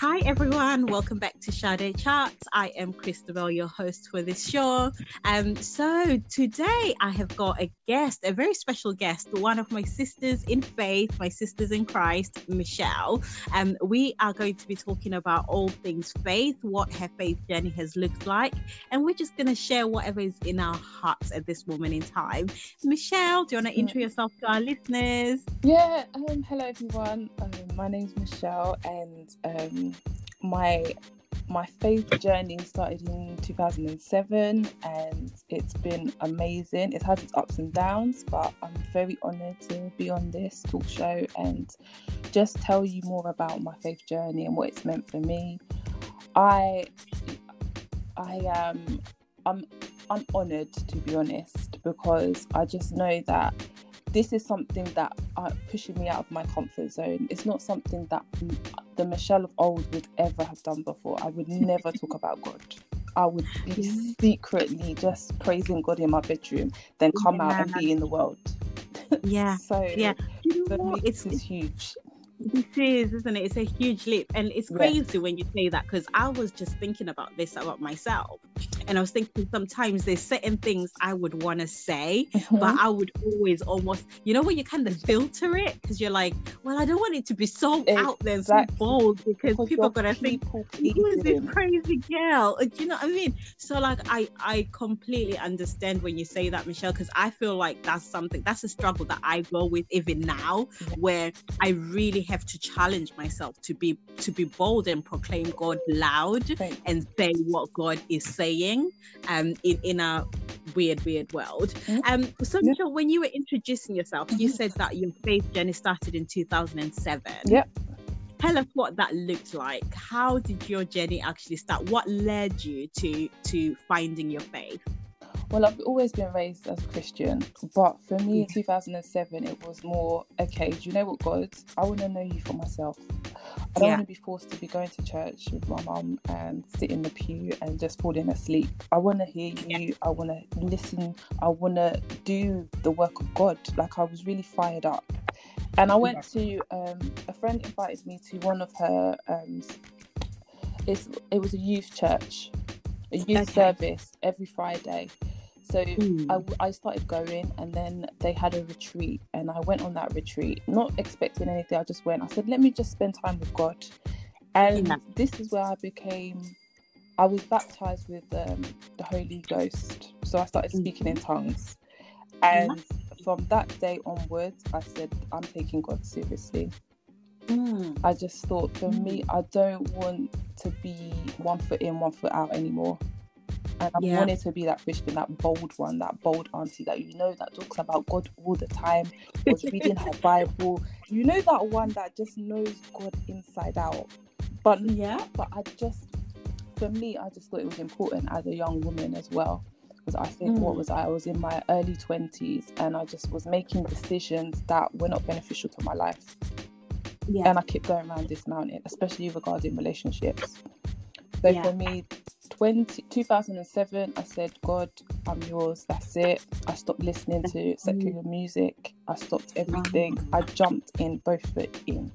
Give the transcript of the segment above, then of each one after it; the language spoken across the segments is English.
Hi, everyone. Welcome back to Sade Charts. I am Christabel, your host for this show. Um, so today I have got a guest, a very special guest, one of my sisters in faith, my sisters in Christ, Michelle. Um, we are going to be talking about all things faith, what her faith journey has looked like, and we're just going to share whatever is in our hearts at this moment in time. Michelle, do you want to intro yourself to our listeners? Yeah. Um, hello, everyone. Um, my name's Michelle, and my my faith journey started in 2007 and it's been amazing. It has its ups and downs, but I'm very honored to be on this talk show and just tell you more about my faith journey and what it's meant for me. I I um I'm I'm honored to be honest because I just know that this is something that are pushing me out of my comfort zone. It's not something that the Michelle of old would ever have done before. I would never talk about God. I would be yeah. secretly just praising God in my bedroom, then come yeah. out and be in the world. Yeah. so yeah, you know it's, huge. This is, isn't it? It's a huge leap. And it's crazy yes. when you say that because I was just thinking about this about myself. And I was thinking sometimes there's certain things I would want to say, mm-hmm. but I would always almost, you know, when you kind of filter it because you're like, well, I don't want it to be so exactly. out there, so bold because, people are going to think, who is this crazy girl? Do you know what I mean? So, like, I, I completely understand when you say that, Michelle, because I feel like that's something, that's a struggle that I go with even now, where I really have to challenge myself to be to be bold and proclaim God loud and say what God is saying um in, in a weird, weird world. Mm-hmm. Um so Michelle, when you were introducing yourself, mm-hmm. you said that your faith journey started in 2007. Yep tell us what that looked like how did your journey actually start what led you to to finding your faith well, I've always been raised as a Christian, but for me in 2007, it was more okay. Do you know what, God? I want to know you for myself. I don't yeah. want to be forced to be going to church with my mum and sit in the pew and just falling asleep. I want to hear you. Yeah. I want to listen. I want to do the work of God. Like I was really fired up. And I went to um, a friend invited me to one of her. Um, it's it was a youth church, a youth okay. service every Friday so mm. I, I started going, and then they had a retreat, and I went on that retreat, not expecting anything. I just went. I said, "Let me just spend time with God," and yeah. this is where I became. I was baptized with um, the Holy Ghost, so I started speaking in tongues, and yeah. from that day onwards, I said, "I'm taking God seriously." Mm. I just thought, for mm. me, I don't want to be one foot in, one foot out anymore and I yeah. wanted to be that Christian, that bold one, that bold auntie that you know that talks about God all the time, was reading her Bible. You know that one that just knows God inside out. But yeah, but I just, for me, I just thought it was important as a young woman as well. Because I think mm. what was I? I was in my early twenties, and I just was making decisions that were not beneficial to my life. Yeah. And I kept going around dismounting, especially regarding relationships. So yeah. for me, 20, 2007, I said, God, I'm yours. That's it. I stopped listening to secular music. I stopped everything. I jumped in, both foot in.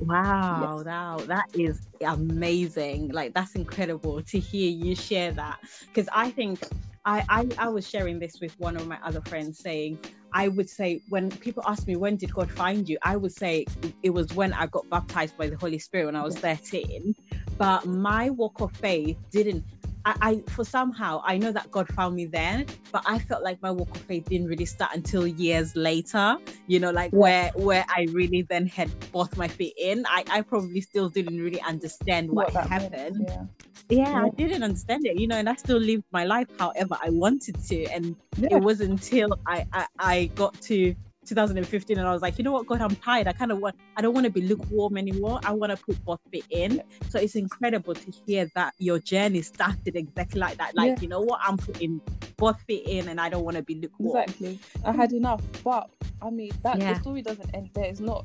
Wow, yes. wow, that is amazing. Like, that's incredible to hear you share that. Because I think I, I, I was sharing this with one of my other friends saying, I would say when people ask me when did God find you, I would say it was when I got baptized by the Holy Spirit when I was 13 but my walk of faith didn't I, I, for somehow I know that God found me then, but I felt like my walk of faith didn't really start until years later. You know, like where where I really then had both my feet in. I, I probably still didn't really understand what, what happened. yeah. Yeah, yeah. I didn't understand it, you know, and I still lived my life however I wanted to. And it wasn't until I, I, I got to 2015 and I was like, you know what, God, I'm tired. I kind of want, I don't want to be lukewarm anymore. I want to put both feet in. So it's incredible to hear that your journey started exactly like that. Like, yeah. you know what, I'm putting both feet in and I don't want to be lukewarm. Exactly. I had enough. But I mean, that yeah. the story doesn't end there. It's not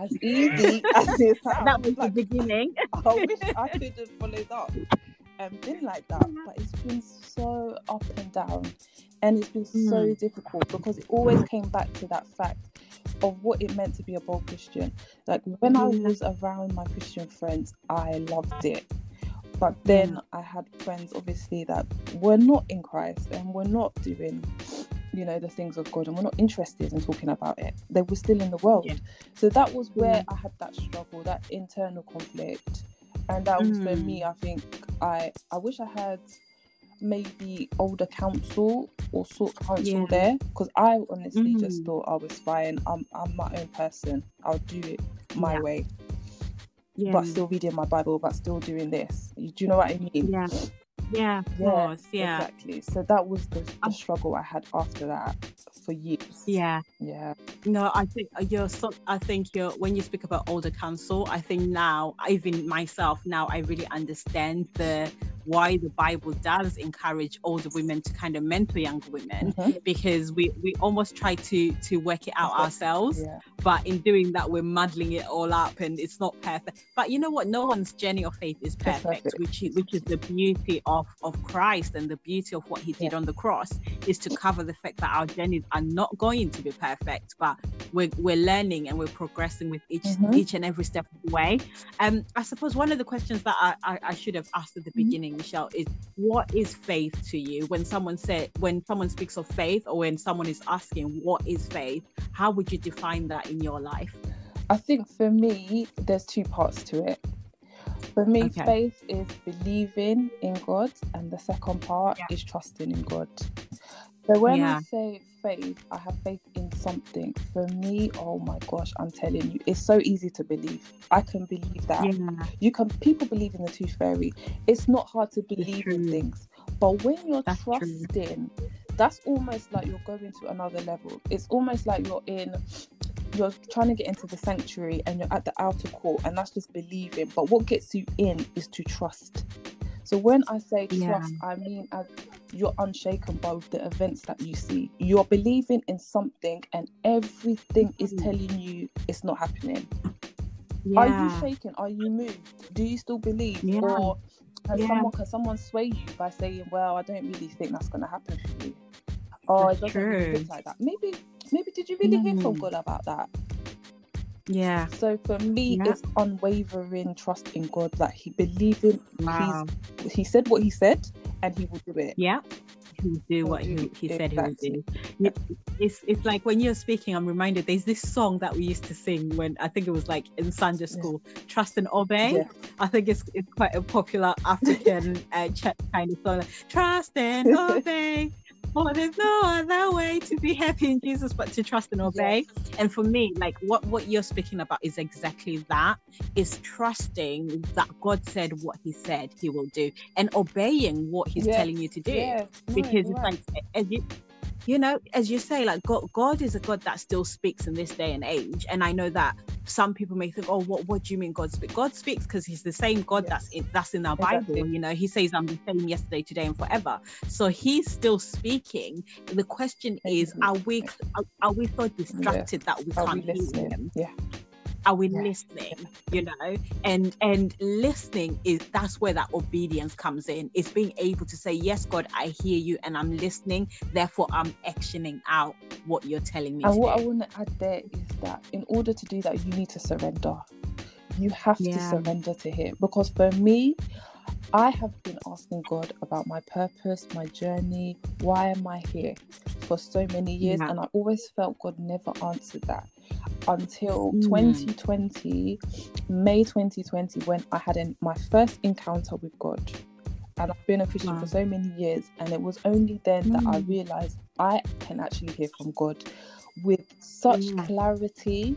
as easy as it sounds. that was like, the beginning. I wish I could have followed up and been like that, but it's been so up and down and it's been mm. so difficult because it always came back to that fact of what it meant to be a bold Christian. Like when I was around my Christian friends, I loved it. But then I had friends, obviously, that were not in Christ and were not doing, you know, the things of God and were not interested in talking about it. They were still in the world. Yeah. So that was where I had that struggle, that internal conflict. And that was for Mm. me, I think I I wish I had maybe older counsel or sort counsel Yeah. there because I honestly just Mm. thought I was fine. I'm I'm my own person. I'll do it my Yeah. way, yeah. but still reading my Bible, but still doing this. Do you know what I mean? yeah. Yeah, of Yeah, course. Yeah. exactly. So that was the, the Um, struggle I had after that for years. Yeah. yeah, No, I think uh, you're so. I think you're when you speak about older counsel. I think now, even myself, now I really understand the why the Bible does encourage older women to kind of mentor younger women Mhm. because we we almost try to to work it out Okay. ourselves, yeah, but in doing that, we're muddling it all up, and it's not perfect. But you know what? No one's journey of faith is perfect, perfect. which is which is the beauty of of Christ and the beauty of what He did Yeah. on the cross is to cover the fact that our journeys are not going to be perfect, but we're, we're learning and we're progressing with each Mhm. each and every step of the way. Um, I suppose one of the questions that I, I, I should have asked at the Mhm. beginning, Michelle, is what is faith to you? When someone said when someone speaks of faith, or when someone is asking what is faith, how would you define that in your life? I think for me, there's two parts to it. For me, Okay. faith is believing in God, and the second part Yeah. is trusting in God. So when Yeah. I say faith, I have faith in something. For me, oh my gosh, I'm telling you, it's so easy to believe. I can believe that. Yeah, You can people believe in the tooth fairy. It's not hard to believe in things. But when you're That's true. trusting, that's almost like you're going to another level. It's almost like you're in you're trying to get into the sanctuary and you're at the outer court and that's just believing. But what gets you in is to trust. So when I say Yeah. trust, I mean as you're unshaken by the events that you see. You're believing in something and everything is Mhm. telling you it's not happening. yeah. Are you shaken? Are you moved? Do you still believe? Yeah. Or has Yeah. someone can someone sway you by saying, Well, I don't really think that's gonna happen for you? Oh, That's it doesn't really like that. Maybe maybe did you really hear from Mm. God about that? yeah, So for me Yeah. it's unwavering trust in God that he believing wow, he's he said what he said and he will do it. yeah. He would do what he, he said he would do. It's it's like when you're speaking, I'm reminded there's this song that we used to sing when I think it was like in Sunday school, Trust and Obey. Yeah. I think it's it's quite a popular African uh, church kind of song. Trust and obey. For there's no other way to be happy in Jesus but to trust and obey. And for me, like what what you're speaking about is exactly that. Is trusting that God said what He said He will do, and obeying what He's Yes, telling you to do yes. No, because it's right. like as you you know as you say like god, god is a god that still speaks in this day and age. And i know that some people may think oh what, what do you mean god speaks? God speaks because he's the same god Yes. that's in that's in our Exactly. bible you know he says i'm the same yesterday today and forever. So he's still speaking. The question is are we are, are we so distracted that we Are can't we hear him? Yeah. Are we Yeah. listening you know and and listening is that's where that obedience comes in it's being able to say yes god i hear you and i'm listening therefore i'm actioning out what you're telling me And what I want to add there is that in order to do that, you need to surrender. You have to surrender to Him. Because for me, I have been asking God about my purpose, my journey, why am I here for so many years? Yeah. And I always felt God never answered that until Mm. 2020, May 2020, when I had an, my first encounter with God. And I've been a Christian Wow. for so many years, and it was only then that I Mm. realized I can actually hear from God with such Yeah. clarity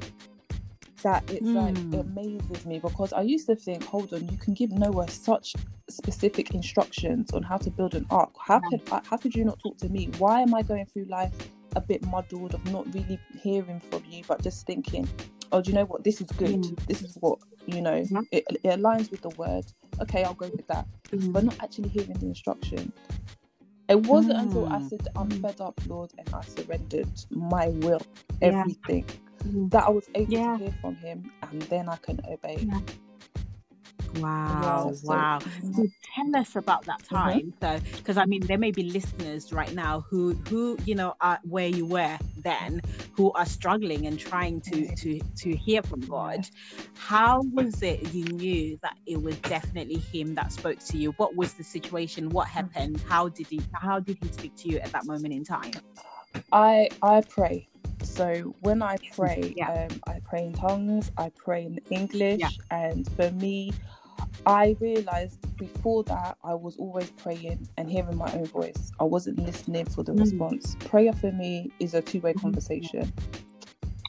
that it's like Mm. it amazes me because I used to think, hold on, you can give Noah such specific instructions on how to build an ark. How could how could you not talk to me? Why am I going through life a bit muddled of not really hearing from you, but just thinking, oh, do you know what? This is good. Mm. This is what you know. It, it aligns with the word. Okay, I'll go with that. Mm. But not actually hearing the instruction. It wasn't until I Mm. said, I'm Mm. fed up, Lord, and I surrendered my will, Yeah. Mm. that I was able Yeah. to hear from Him, and then I can obey. Yeah. Wow, Yeah, so- wow. So tell us about that Mm-hmm. time. So, because I mean, there may be listeners right now who, who you know, are where you were then, who are struggling and trying to to to hear from God. How was it you knew that it was definitely Him that spoke to you? What was the situation? What Mm-hmm. happened? How did he? How did He speak to you at that moment in time? I I pray. So when I pray, Yeah. um, I pray in tongues, I pray in English, Yeah. and for me, I realized before that I was always praying and hearing my own voice. I wasn't listening for the Mm. response. Prayer for me is a two-way Mhm. conversation.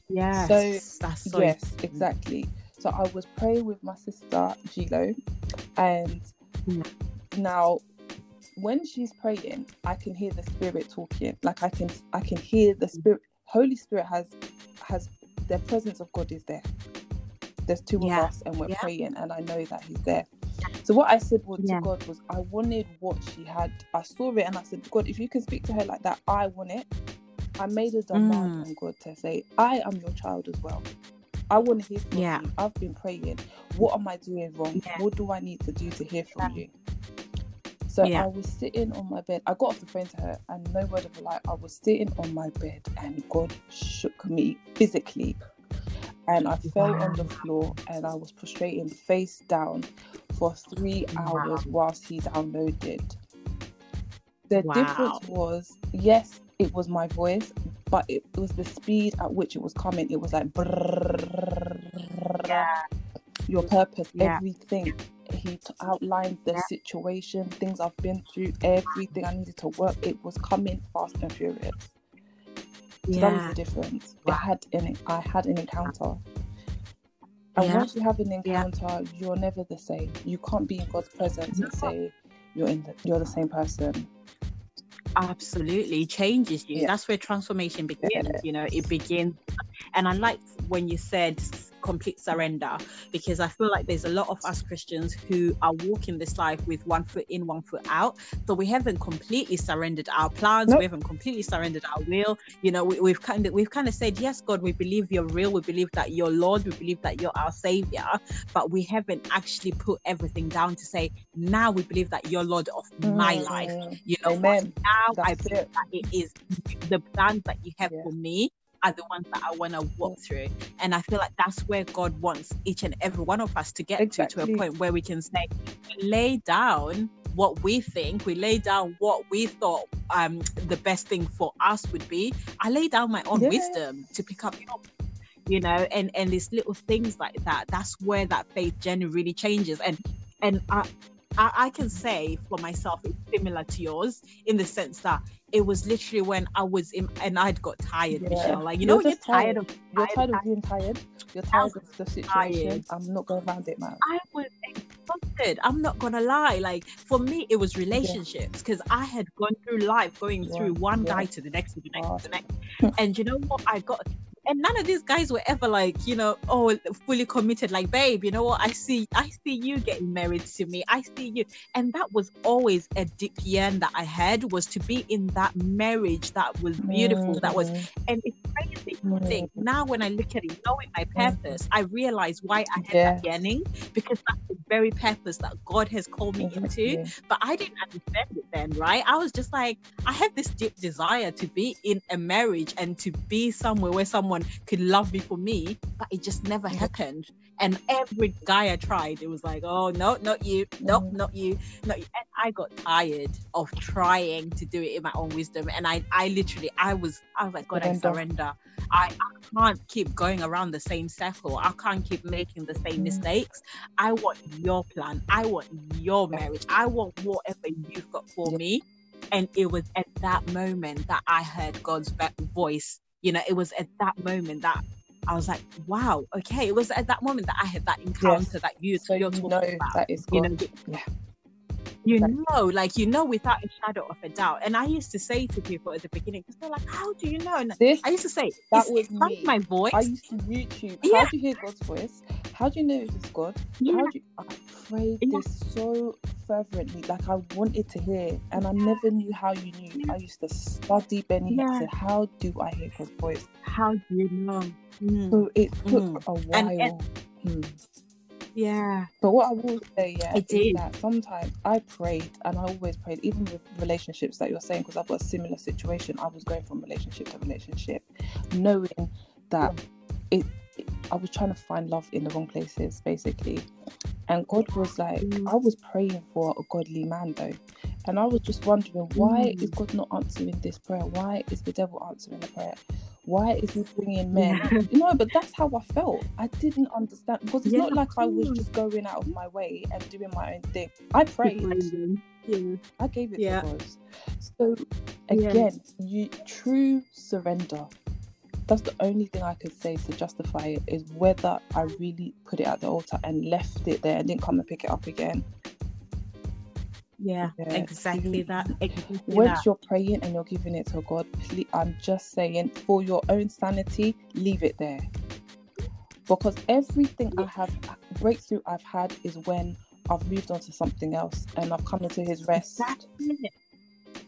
Yes, So, that's so yes, exactly. So I was praying with my sister Gilo, and Yeah. now when she's praying, I can hear the spirit talking. Like I can, I can hear the spirit. Holy Spirit has, has the presence of God is there. There's two Yeah. of us, and we're Yeah. praying, and I know that He's there. So what I said was Yeah. to God was, I wanted what she had. I saw it, and I said, God, if you can speak to her like that, I want it. I made a demand Mm. on God to say, I am your child as well. I want to hear from Yeah. you. I've been praying. What am I doing wrong? Yeah. What do I need to do to hear from you? So Yeah. I was sitting on my bed. I got off the phone to her, and no word of a lie, I was sitting on my bed, and God shook me physically. And I fell on the floor, and I was prostrating face down for three hours whilst he downloaded. The Wow. difference was, yes, it was my voice, but it was the speed at which it was coming. It was like your purpose, Yeah. everything. He t- outlined the Yeah. situation, things I've been through, everything I needed to work. It was coming fast and furious. So that was the difference. Wow. I had an I had an encounter. And Yeah. once you have an Yeah. encounter, you're never the same. You can't be in God's presence and say you're in the, you're the same person. absolutely changes you Yeah. that's where transformation begins Yeah. you know it begins and i liked when you said complete surrender because i feel like there's a lot of us christians who are walking this life with one foot in one foot out. So we haven't completely surrendered our plans. Nope. we haven't completely surrendered our will. You know we, we've kind of we've kind of said yes god we believe you're real. We believe that you're lord. We believe that you're our savior. But we haven't actually put everything down to say now we believe that you're lord of my Mm, life. You know now I That's believe it. that it is the plans that you have Yeah. for me are the ones that I want to walk through. And I feel like that's where God wants each and every one of us to get to, to a point where we can say, we lay down what we think, we lay down what we thought um the best thing for us would be. I lay down my own Yes. wisdom to pick up your you know and and these little things like that that's where that faith journey really changes and and I, I I can say for myself it's similar to yours in the sense that it was literally when I was in and I'd got tired, Yeah. Michelle. Like you You're know you're tired tired. of You're tired, tired of being tired. You're tired of the situation. tired. I'm not going around it, man. I was exhausted. I'm not gonna lie. Like for me, it was relationships because I had gone through life going Yeah, through one yeah. guy to the next, to the next, Oh. to the next. and you know what? I got. And none of these guys were ever like, you know, oh, fully committed. Like, babe, you know what? I see, I see you getting married to me. I see you, and that was always a deep yearn that I had was to be in that marriage that was beautiful. That was Mm, and it's crazy Mm. think now when I look at it, knowing my purpose, I realize why I had that yearning because that's the very purpose that God has called me into. But I didn't understand it then, right? I was just like, I had this deep desire to be in a marriage and to be somewhere where someone could love me for me, but it just never happened. And every guy I tried, it was like, oh no, not you, no, Mm. not you, not you. And I got tired of trying to do it in my own wisdom. And I, I literally, I was, I was like, God, I Surrender. I, I can't keep going around the same circle. I can't keep making the same Mm. mistakes. I want your plan. I want your marriage. I want whatever you've got for me. And it was at that moment that I heard God's voice. You know, it was at that moment that I was like, wow, okay. It was at that moment that I had that encounter that you, So you're talking know about. that is You know, yeah. You know, like you know, without a shadow of a doubt. And I used to say to people at the beginning, because they're like, "How do you know?" And This I used to say, That was me. my voice." I used to YouTube. Yeah. How do you hear God's voice? How do you know it's God? Yeah. How do you, I prayed Yeah. this so fervently, like I wanted to hear, and I never knew how you knew. I used to study Benny Yeah. How do I hear God's voice? How do you know? Mm. So it took Mm. a while. And- and- Hmm. Yeah. But what I will say, yeah, is did. that sometimes I prayed and I always prayed, even with relationships that you're saying, because I've got a similar situation. I was going from relationship to relationship, knowing that it, it- I was trying to find love in the wrong places, basically. And God was like, Mm. I was praying for a godly man though. And I was just wondering, why Mm. is God not answering this prayer? Why is the devil answering the prayer? Why is he bringing men? Yeah. You know, but that's how I felt. I didn't understand because it's Yeah, not like I was just going out of my way and doing my own thing. I prayed. Yeah. I gave it Yeah. to God. So Yeah. again, you true surrender. That's the only thing I could say to justify it is whether I really put it at the altar and left it there and didn't come and pick it up again. Yeah, Yeah. exactly that. Exactly Once that. you're praying and you're giving it to God, please, I'm just saying for your own sanity, leave it there. Because everything I have breakthrough I've had is when I've moved on to something else and I've come into His rest.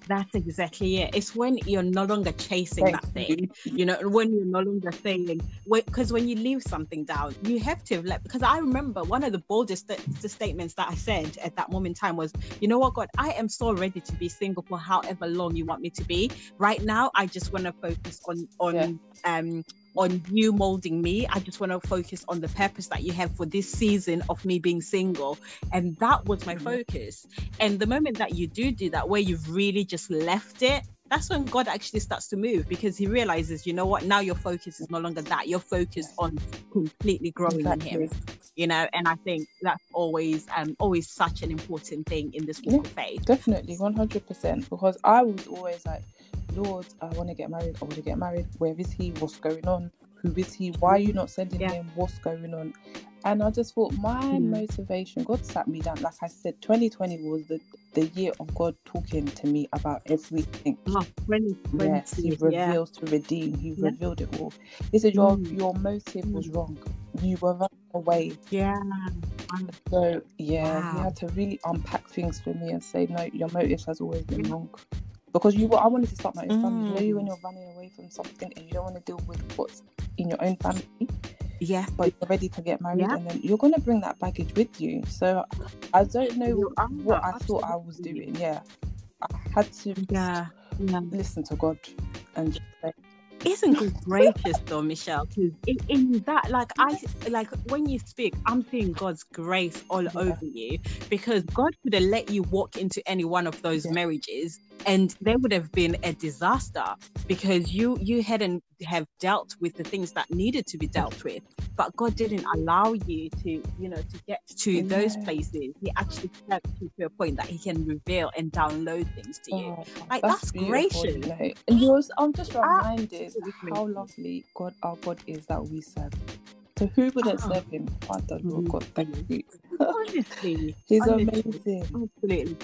That's exactly it. It's when you're no longer chasing that thing. You know, when you're no longer saying, because when you leave something down, you have to let. Because I remember one of the boldest st- statements that I said at that moment in time was, you know what, God, I am so ready to be single for however long you want me to be. Right now, I just want to focus on on Yeah. um on you molding me. I just want to focus on the purpose that you have for this season of me being single, and that was my Mhm. focus. And the moment that you do do that, where you've really just left it, that's when God actually starts to move because He realizes, you know what, now your focus is no longer that. You're focused on completely growing in Him. You know, and I think that's always um always such an important thing in this walk of faith. Definitely, one hundred percent. Because I was always like, Lord, I want to get married. I want to get married. Where is he? What's going on? Who is he? Why are you not sending Yeah. him? What's going on? And I just thought my Mm. motivation. God sat me down. Like I said, twenty twenty was the the year of God talking to me about everything. Oh, 2020, Yes, he yeah. reveals to redeem. He Yeah. revealed it all. He said, "Your Mm. your motive was wrong. You were running away." Yeah. So yeah, he had to really unpack things for me and say, no, your motive has always been wrong. Because you, I wanted to start my own family. You know, you when Mm. you're running away from something and you don't want to deal with what's in your own family, Yes. but you're ready to get married, Yeah. and then you're gonna bring that baggage with you. So I don't know You what I thought I was doing. Yeah, I had to Yeah. yeah. listen to God and just say, isn't God gracious though, Michelle? Because in, in that, like I like when you speak, I'm seeing God's grace all Yeah. over you because God could have let you walk into any one of those Yeah. marriages and there would have been a disaster because you you hadn't have dealt with the things that needed to be dealt with. But God didn't allow you to, you know, to get to those places. He actually kept you to a point that He can reveal and download things to you. Oh, Like, that's you gracious. know. And I'm just reminded Absolutely how lovely God, our God, is that we serve. So who wouldn't Ah. serve Him? Father, Lord God, thank you. Honestly, He's honestly, amazing. absolutely.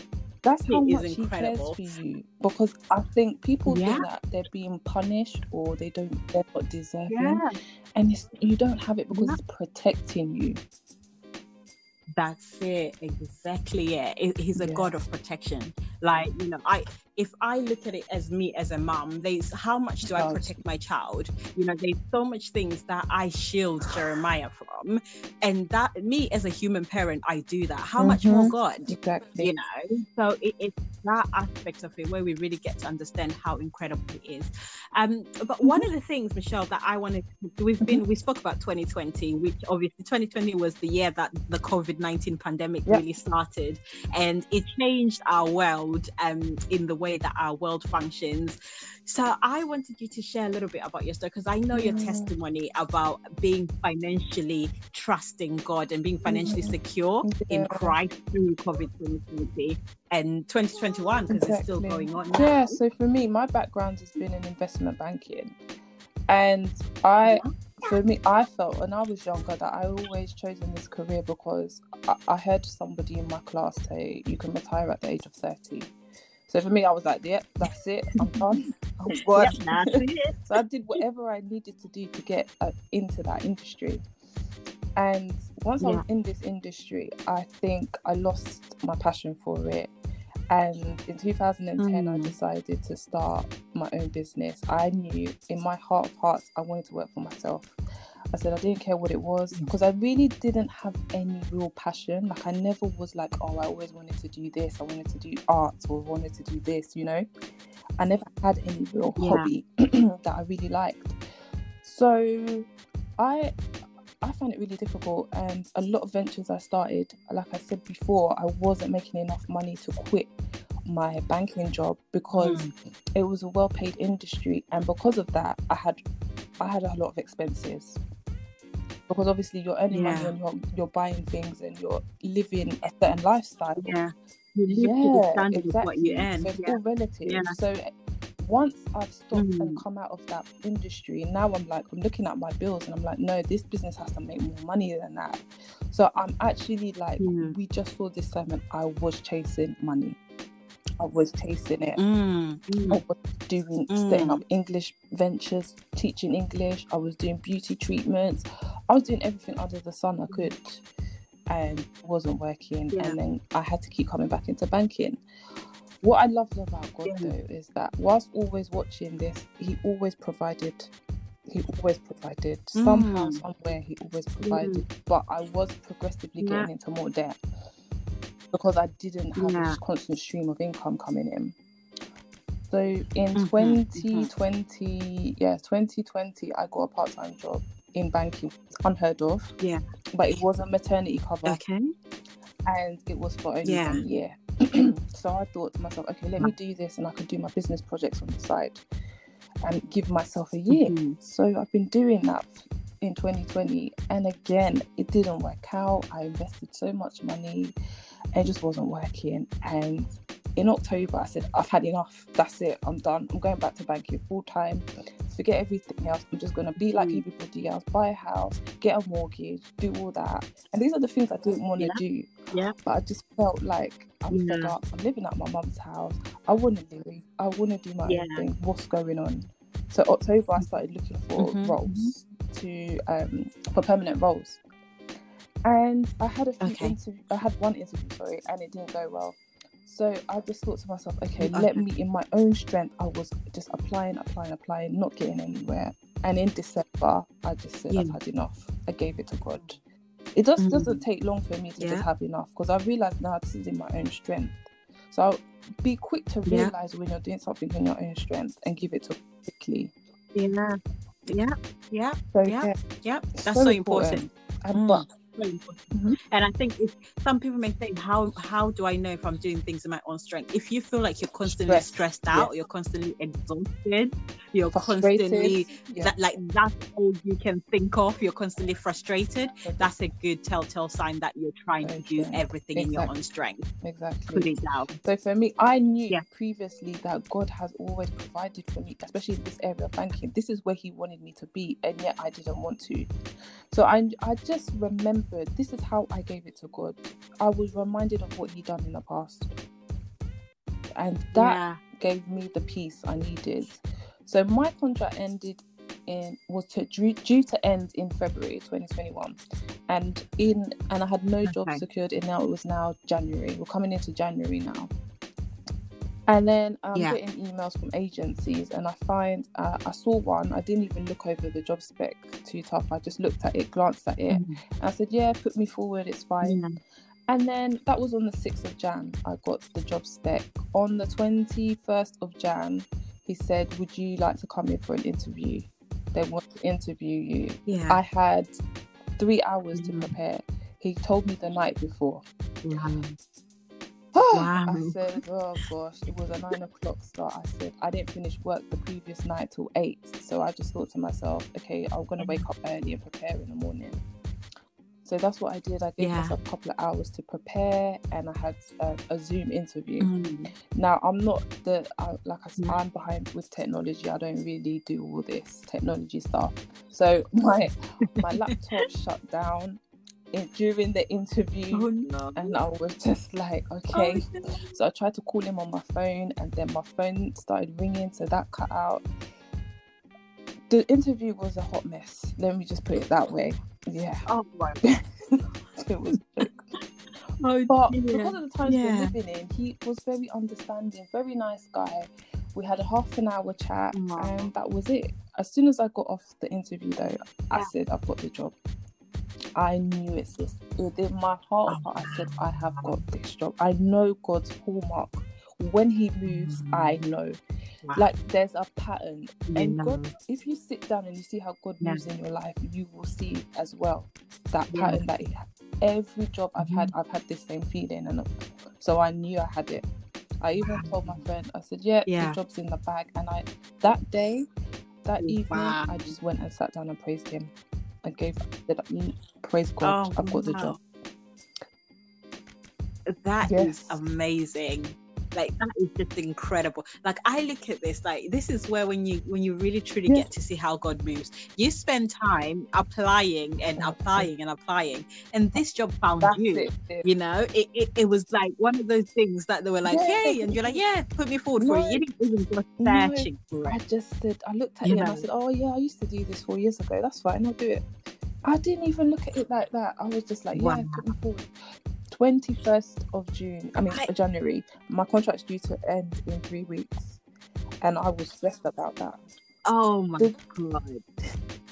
That's how much He cares for you. Because I think people Yeah. think that they're being punished or they don't, they're not deserving, Yeah, and it's, you don't have it because Yeah. He's protecting you. that's it. Exactly. Yeah, He- he's a god of protection. Like you know, I if I look at it as me as a mom, there's how much do I protect my child? You know, there's so much things that I shield Jeremiah from, and that me as a human parent, I do that. How much more Mhm. God? Exactly. you know so it, it's that aspect of it where we really get to understand how incredible it is um but one of the things michelle that i wanted to, we've been we spoke about 2020 which obviously 2020 was the year that the covid-19 pandemic Yep. really started and it changed our world um in the way that our world functions so i wanted you to share a little bit about your story because i know your Mm. testimony about being financially trusting god and being financially Mhm. secure in Yeah. Christ through COVID 2020 and 2021 because it's still going on now. Yeah, so for me, my background has been in investment banking. And I, for me, I felt when I was younger that I always chosen this career because I, I heard somebody in my class say you can retire at the age of 30. So for me, I was like, yep, that's it. I'm done. I'm. Yep. So I did whatever I needed to do to get uh, into that industry. And once I was in this industry, I think I lost my passion for it. And in 2010, I Mm. decided to start my own business. I knew in my heart of hearts I wanted to work for myself. I said I didn't care what it was mm. because I really didn't have any real passion. Like I never was like, oh, I always wanted to do this. I wanted to do art or wanted to do this. You know, I never had any real Yeah. hobby that I really liked. So I I found it really difficult and a lot of ventures I started, like I said before, I wasn't making enough money to quit my banking job because Mm. it was a well paid industry and because of that I had I had a lot of expenses. Because obviously you're earning money and you're you're buying things and you're living a certain lifestyle. Yeah. You live to the Yeah, standard of what you exactly. earn. So it's Yeah. all relative. Yeah. So once I've stopped and Mm. come out of that industry, now I'm like, I'm looking at my bills and I'm like, no, this business has to make more money than that. So I'm actually like, Mm. we just saw this segment. I was chasing money. I was chasing it. Mm, I mm, was doing setting Mm. up English ventures, teaching English. I was doing beauty treatments. I was doing everything under the sun I could, and wasn't working. Yeah. And then I had to keep coming back into banking. What I loved about God Yeah. though is that whilst always watching this, He always provided. He always provided somehow, Mm. somewhere. He always provided, but I was progressively Yeah. getting into more debt because I didn't have Yeah. this constant stream of income coming in. So in Mhm, 2020, yeah, 2020, I got a part time job in banking. It's unheard of. Yeah. But it was a maternity cover Okay. and it was for only Yeah. one year. so I thought to myself, okay, let me do this and I can do my business projects on the side and give myself a year. Mhm. So I've been doing that in 2020 and again it didn't work out. I invested so much money and it just wasn't working. And in October I said, I've had enough. That's it. I'm done. I'm going back to banking full time. Forget everything else. I'm just gonna be like Mm. everybody else, buy a house, get a mortgage, do all that. And these are the things I didn't want to Yeah. do. Yeah. But I just felt like I'm fed up. I'm living at my mum's house. I want to leave. I want to do my Yeah. own thing. What's going on? So October, I started looking for Mhm, roles to um for permanent roles, and I had a few Okay. interview. I had one interview, sorry, and it didn't go well. So I just thought to myself, okay, Okay. let me in my own strength. I was just applying, applying, applying, not getting anywhere. And in December, I just said I've had enough. I gave it to God. It just Mhm. doesn't take long for me to Yeah. just have enough because I realized now this is in my own strength. So I'll be quick to Yeah. realize when you're doing something in your own strength and give it to quickly. Yeah. Yeah. Yeah. So Yeah. yeah, Yeah. That's so so important. important. Mm. but Very important. Mhm. And I think if some people may think, how how do I know if I'm doing things in my own strength? If you feel like you're constantly Stress, stressed out, yes. you're constantly exhausted, you're constantly yeah. that like that's all you can think of, you're constantly frustrated, that's a good telltale sign that you're trying to do Okay. everything in your own strength. Exactly. Put it down. So for me, I knew Yeah. previously that God has always provided for me, especially in this area of banking. This is where He wanted me to be, and yet I didn't want to. So I, I just this is how I gave it to God. I was reminded of what He done in the past, and that yeah. gave me the peace I needed. So my contract ended in was to, due, due to end in February 2021, and in and I had no job Okay. secured, and now it was now January. We're coming into January now. And then I'm Yeah. getting emails from agencies, and I find uh, I saw one. I didn't even look over the job spec too tough. I just looked at it, glanced at it, and I said, "Yeah, put me forward. It's fine." Yeah. And then that was on the 6th of Jan. I got the job spec. On the 21st of Jan, he said, Would you like to come in for an interview? They want to interview you. Yeah. I had three hours to Mhm. prepare. He told me the night before. Wow. I said, Oh gosh, it was a nine o'clock start. I said, I didn't finish work the previous night till eight. So I just thought to myself, Okay, I'm going to wake up early and prepare in the morning. So that's what I did. I gave Yeah. myself a couple of hours to prepare, and I had uh, a Zoom interview. Mm. Now I'm not the I, like I said, Yeah. I'm behind with technology. I don't really do all this technology stuff. So my my laptop shut down in, during the interview, Oh no. and I was just like, okay. Oh, no. So I tried to call him on my phone, and then my phone started ringing, so that cut out. The interview was a hot mess. Let me just put it that way. Yeah, Oh my. it was. Oh, But dear. because of the times Yeah. we're living in, he was very understanding, very nice guy. We had a half an hour chat, Aw. and that was it. As soon as I got off the interview, though, I said, I've got the job. I knew it's this. Within my heart, Oh. I said, I have got this job. I know God's hallmark. When He moves, I know. Wow. Like there's a pattern. And. God, if you sit down and you see how God Yeah. moves in your life, you will see as well that Yeah. pattern that he, every job I've had, Mm-hmm. I've had this same feeling. And so I knew I had it. I even told my friend, I said, Yeah, Yeah. the job's in the bag. And I, that day, that evening, Wow. I just went and sat down and praised Him and gave, said, "Mm, Praise God, Oh, I've got the job. That is Yes. amazing. Like that is just incredible. Like I look at this, like this is where when you when you really truly Yes. get to see how God moves. You spend time applying and applying and applying, and this job found That's you. it. You know, it, it, it was like one of those things that they were like, Yeah. "Hey," and you're like, "Yeah, put me forward for it." No. You didn't even go No. searching for I just said, I looked at You it and I said, oh yeah, I used to do this four years ago. That's fine, I'll do it. I didn't even look at it like that. I was just like, yeah, Wow. put me forward. 21st of June, I mean, I- January, my contract's due to end in three weeks. And I was stressed about that. Oh my god!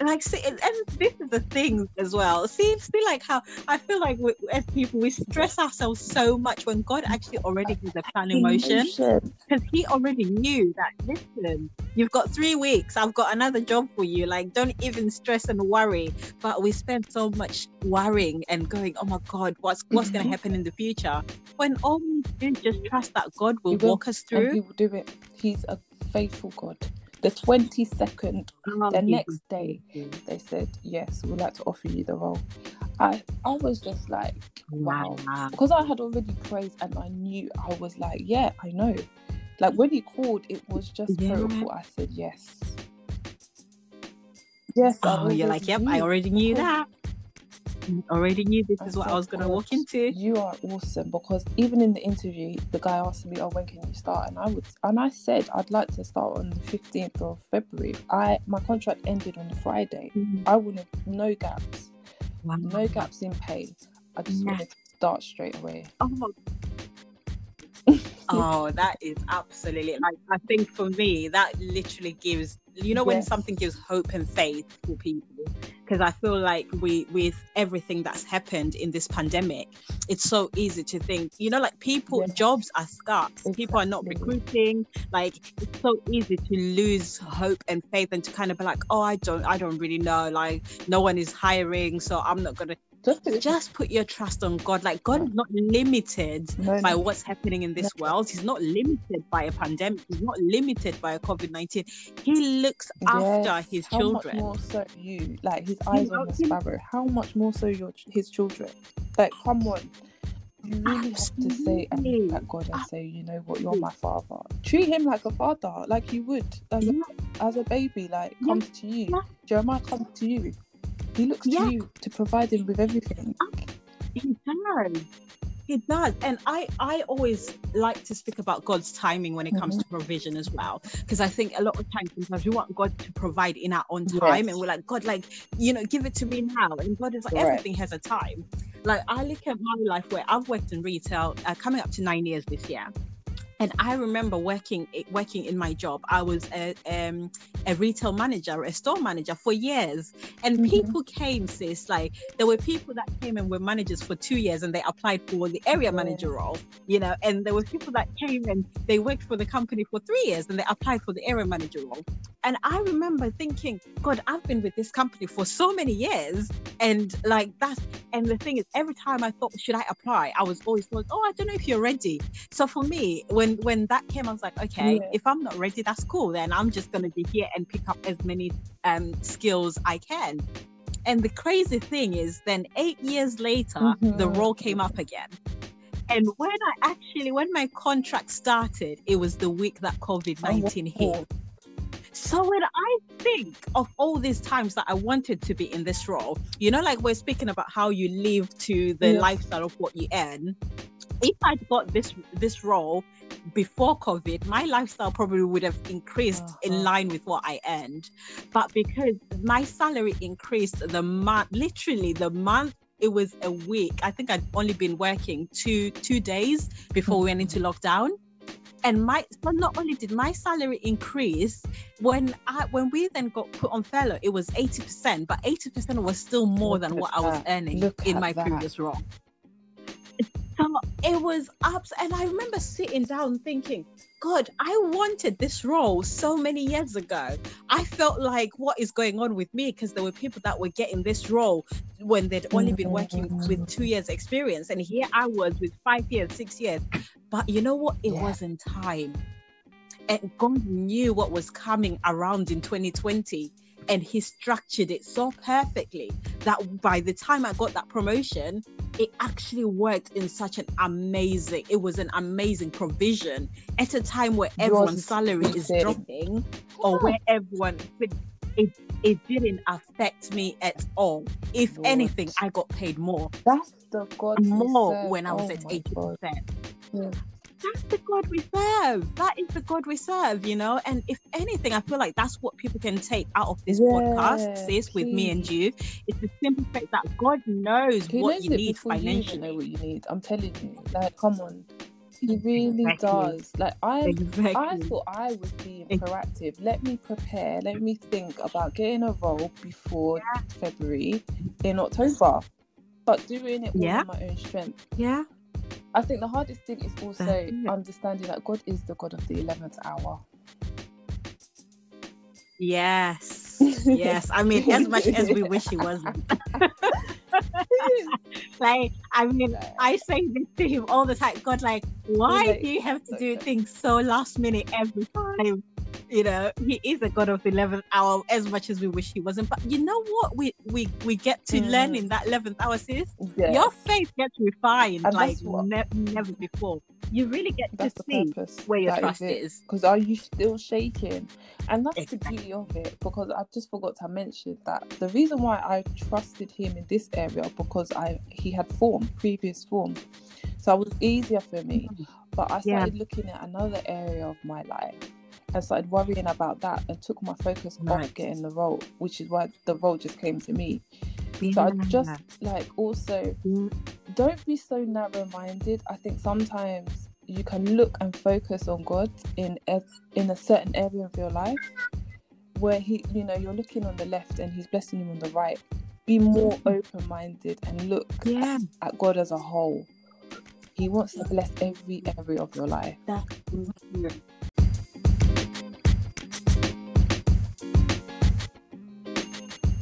Like, see, and this is the thing as well. See, see, like how I feel like we, as people we stress ourselves so much when God actually already has a plan in motion because He already knew that. Listen, you've got three weeks. I've got another job for you. Like, don't even stress and worry. But we spend so much worrying and going, "Oh my God, what's what's going Mhm. to happen in the future?" When all we do is just trust that God will will, walk us through. he will do it. He's a faithful God. The 22nd, Oh, ah, the next day, they said, yes, we'd like to offer you the role. I, I was just like, wow. Wow. because I had already praised and I knew I was like, yeah, I know. Like when he called, it was just Yeah. protocol. I said yes. Yes. Oh, you're like, yep, I already knew that. Already knew this I is what I was going to walk into. You are awesome because even in the interview, the guy asked me, "Oh, when can you start?" And I would, and I said, "I'd like to start on the fifteenth of February." I my contract ended on the Friday. Mm-hmm. I wanted no gaps, Wow. no gaps in pay. I just Yeah. wanted to start straight away. Oh, my- oh, that is absolutely like I think for me that literally gives you know when Yes. something gives hope and faith to people because I feel like we with everything that's happened in this pandemic, it's so easy to think you know like people Yes. jobs are scarce, people are not recruiting. Like it's so easy to lose hope and faith and to kind of be like, oh, I don't, I don't really know. Like no one is hiring, so I'm not gonna Just, just put your trust on God. Like God is not limited no, by what's happening in this No. world. He's not limited by a pandemic. He's not limited by a COVID nineteen. He looks after Yes, his how children. much more so you? Like his eyes on the sparrow. How much more so your his children? Like, come on. You really have to say and Absolutely. look at God and say, you know what, you're my father. Treat him like a father, like you would as Yeah. a, as a baby. Like Yeah. comes to you. Yeah. Jeremiah comes to you. He looks Yeah. to you to provide him with everything. He does. He does. And I, I always like to speak about God's timing when it comes Mhm. to provision as well. Because I think a lot of times sometimes we want God to provide in our own time Yes. and we're like, God, like, you know, give it to me now. And God is like, Correct. everything has a time. Like I look at my life where I've worked in retail, uh, coming up to nine years this year. And I remember working working in my job. I was a um, a retail manager, a store manager for years. And Mhm. people came, sis, like there were people that came and were managers for two years and they applied for the area manager role, you know, and there were people that came and they worked for the company for three years and they applied for the area manager role. And I remember thinking, God, I've been with this company for so many years. And like that's and the thing is every time I thought, should I apply? I was always told, Oh, I don't know if you're ready. So for me, when when that came, I was like, okay, Yeah. if I'm not ready, that's cool. Then I'm just gonna be here and pick up as many um skills I can. And the crazy thing is, then eight years later, the Mhm. role came up again. And when I actually, when my contract started, it was the week that COVID 19 hit. So when I think of all these times that I wanted to be in this role, you know, like we're speaking about how you live to the Yes. lifestyle of what you earn. If I'd got this this role before COVID, my lifestyle probably would have increased Uh-huh. in line with what I earned. But because my salary increased the month, literally the month it was a week. I think I'd only been working two two days before we went into lockdown. And my but not only did my salary increase when I when we then got put on furlough, it was eighty percent, but eighty percent was still more Look than at what I was earning Look in my that. previous role. So it was ups, and I remember sitting down thinking, God, I wanted this role so many years ago. I felt like, what is going on with me? Because there were people that were getting this role when they'd only been working with two years experience, and here I was with five years, six years. But you know what? It Yeah. wasn't time, and God knew what was coming around in 2020. And he structured it so perfectly that by the time I got that promotion, it actually worked in such an amazing it was an amazing provision at a time where everyone's salary is dropping or where everyone it, it didn't affect me at all if Lord. anything i got paid more That's the God more when i was Oh at my 80 God. percent Yeah. That's the god we serve that is the god we serve you know and if anything i feel like that's what people can take out of this Yeah, podcast sis with me and you it's the simple fact that god knows He what knows you need before you financially know what you need. I'm telling you, like, come on, he really Exactly. does. Like, I, I thought I was being proactive. Let me prepare. Let me think about getting a role before February in October, but doing it Yeah. on my own strength. yeah I think the hardest thing is also That's it. understanding that God is the God of the eleventh hour. Yes. Yes. I mean, as much as we wish he wasn't. like, I mean, I say this to him all the time. God, like, why Like, do you have to do okay. things so last minute every time? You know, he is a God of the eleventh hour, as much as we wish he wasn't. But you know what? We we we get to learn Mm. in that eleventh hour, sis. Yeah, Your faith gets refined And like what- ne- never before. You really get to see purpose. where your That trust is. Because are you still shaking? And that's Exactly. the beauty of it. Because I just forgot to mention that the reason why I trusted him in this area because I he had form, previous form, so it was easier for me. But I Yeah. started looking at another area of my life and started worrying about that and took my focus off getting the role, which is why the role just came to me. So I just like also Yeah. don't be so narrow-minded. I think sometimes you can look and focus on God in a, in a certain area of your life where he, you know, you're looking on the left and he's blessing you on the right. Be more open-minded and look yeah. at God as a whole. He wants to bless every area of your life. That's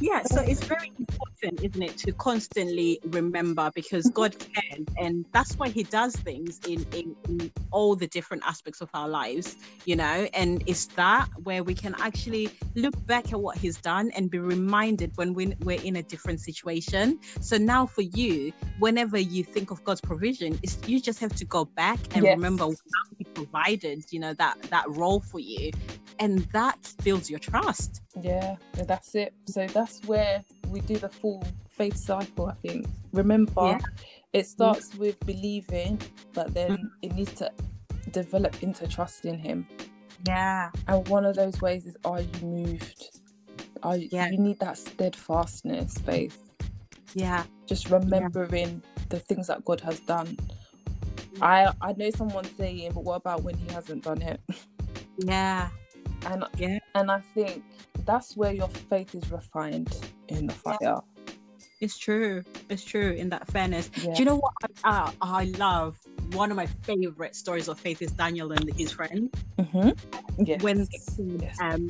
Yeah, so it's very important, isn't it, to constantly remember because God mm-hmm. cares, and that's why He does things in, in, in all the different aspects of our lives, you know. And it's that where we can actually look back at what He's done and be reminded when we, we're in a different situation. So now, for you, whenever you think of God's provision, it's, you just have to go back and Yes. remember how He provided, you know, that that role for you, and that builds your trust. Yeah, that's it. So that's where we do the full faith cycle, I think. Remember, Yeah. it starts with believing, but then Mhm. it needs to develop into trusting Him. Yeah. And one of those ways is are you moved? Are you, Yeah. you need that steadfastness, faith. Yeah. Just remembering the things that God has done. I I know someone's saying, but what about when He hasn't done it? Yeah. And Yeah. and I think that's where your faith is refined in the fire. It's true. It's true in that fairness. Yeah. Do you know what I, uh, I love? One of my favorite stories of faith is Daniel and his friend. Mm-hmm. Yes. When yes. um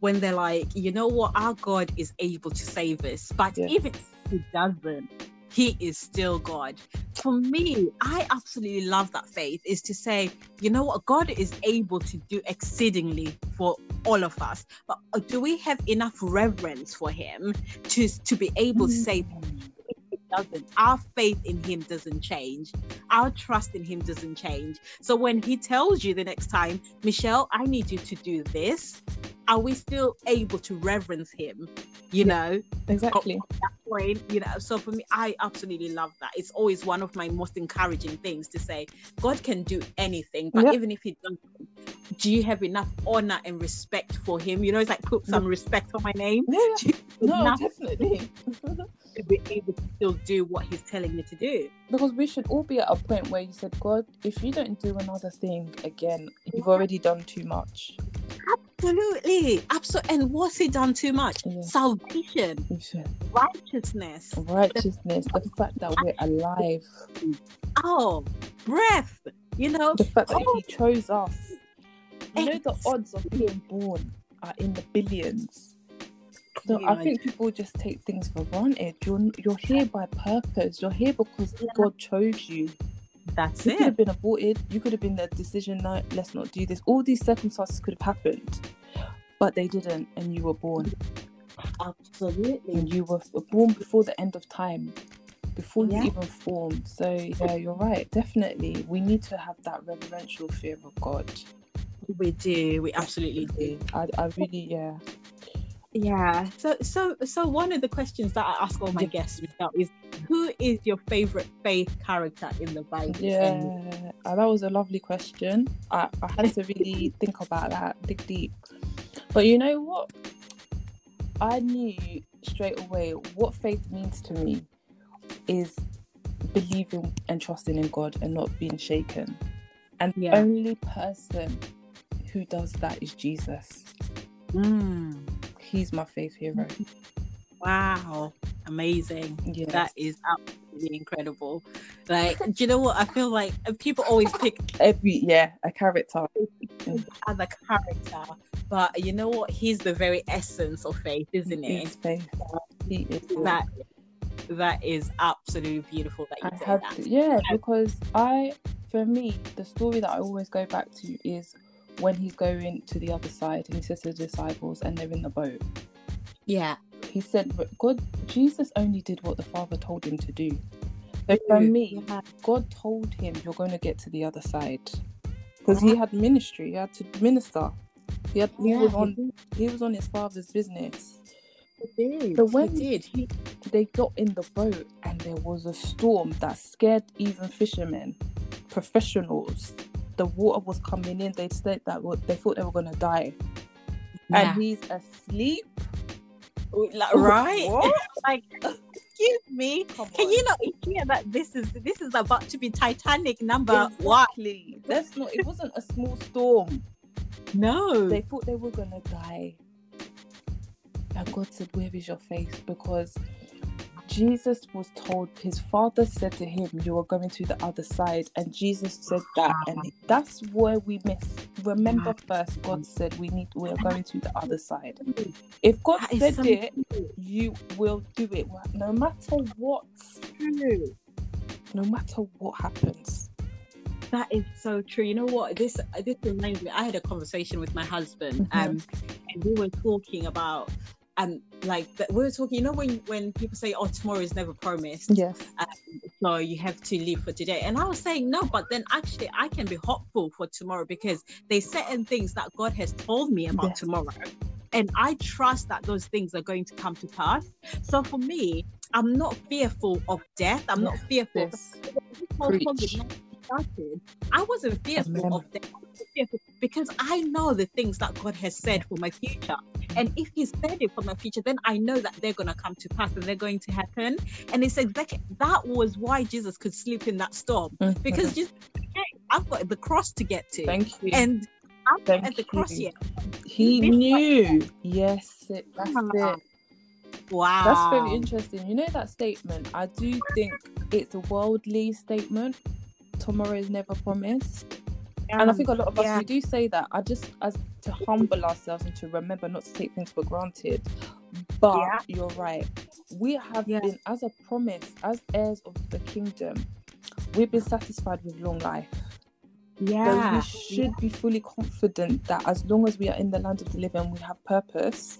when they're like, you know what, our God is able to save us, but Yes. even if he doesn't, he is still God. For me, I absolutely love that faith is to say, you know what, God is able to do exceedingly for all of us. But uh, do we have enough reverence for him to to be able to say doesn't. Our faith in him doesn't change. Our trust in him doesn't change. So when he tells you the next time michelle i need you to do this are we still able to reverence him? You know? exactly. That point you know so for me i absolutely love that. It's always one of my most encouraging things to say god can do anything but Yeah. even if he doesn't do you have enough honor and respect for him? You know it's like put some respect on my name. Yeah, have no, enough? definitely. to be able to still do what He's telling you to do. Because we should all be at a point where you said, God, if you don't do another thing again, you've already done too much. Absolutely, absolutely. And what's He done too much? Yeah. Salvation, righteousness. Righteousness, the fact that we're alive, Oh, breath. You know, the fact that Oh. He chose us. You know, the odds of being born are in the billions. So I think people just take things for granted. You're you're here by purpose. You're here because Yeah. God chose you. that's it. You could have been aborted. You could have been the decision. No, let's not do this. All these circumstances could have happened, but they didn't, and you were born. Absolutely. And you were born before the end of time, before Yeah. you even formed. So yeah, you're right. Definitely, we need to have that reverential fear of God. We do. We absolutely do. I, I really, yeah. Yeah. So so so one of the questions that I ask all my guests Michelle, is who is your favorite faith character in the Bible? Yeah, And uh, that was a lovely question. I, I had to really think about that, dig deep. But you know what? I knew straight away what faith means to me is believing and trusting in God and not being shaken. And Yeah. the only person who does that is Jesus. Mm, He's my faith hero. wow. Amazing. Yeah. That is absolutely incredible. Like, do you know what? I feel like uh, people always pick Every yeah, a character. other character, but you know what? He's the very essence of faith, isn't He's it? faith. He is. That that is absolutely beautiful that you I say that. to, yeah, because I, for me, the story that I always go back to is when he's going to the other side and he says to the disciples and they're in the boat. Yeah. He said, "But God, Jesus only did what the Father told him to do. So for me, Yeah. God told him, You're going to get to the other side. Because he uh-huh. had ministry, he had to minister. He, had, he Yeah, was he on he was on his father's business. He did. So when- he did. He, They got in the boat and there was a storm that scared even fishermen, professionals. The water was coming in. They said that they thought they were gonna die, yeah. and he's asleep. Like, right? Like, excuse me. Come Can on. you not hear that this is this is about to be Titanic number one? That's not. It wasn't a small storm. No. They thought they were gonna die, and God said, "Where is your faith?" Because Jesus was told. His father said to him, "You are going to the other side," and Jesus said that, and that's where we miss. Remember, first, God said we need. We are going to the other side. If God That said so it, true. you will do it, no matter what. True. No matter what happens. That is so true. You know what? This this reminds me. I had a conversation with my husband, Mhm. um, and we were talking about, um, like that we were talking. You know, when when people say, "Oh, tomorrow is never promised," Yes. so you have to live for today. And I was saying no, but then actually I can be hopeful for tomorrow because there's certain things that God has told me about Yes. tomorrow. And I trust that those things are going to come to pass. So for me, I'm not fearful of death. I'm not fearful. This. Before Preach. COVID-19 started, I wasn't fearful Amen. of death. I wasn't fearful because I know the things that God has said for my future. And if He said it for my future, then I know that they're going to come to pass and they're going to happen. And it's exactly that was why Jesus could sleep in that storm Mhm. because just hey, I've got the cross to get to, Thank you. and I'm Thank at the cross you. yet. He This knew. Yes, it, that's Ah. it. Wow, That's very interesting. You know that statement? I do think it's a worldly statement. Tomorrow is never promised. And I um, think a lot of us yeah. we do say that. I just as to humble ourselves and to remember not to take things for granted. But Yeah. you're right. We have been as a promise, as heirs of the kingdom, we've been satisfied with long life. So yeah, we should be fully confident that as long as we are in the land of the living, we have purpose.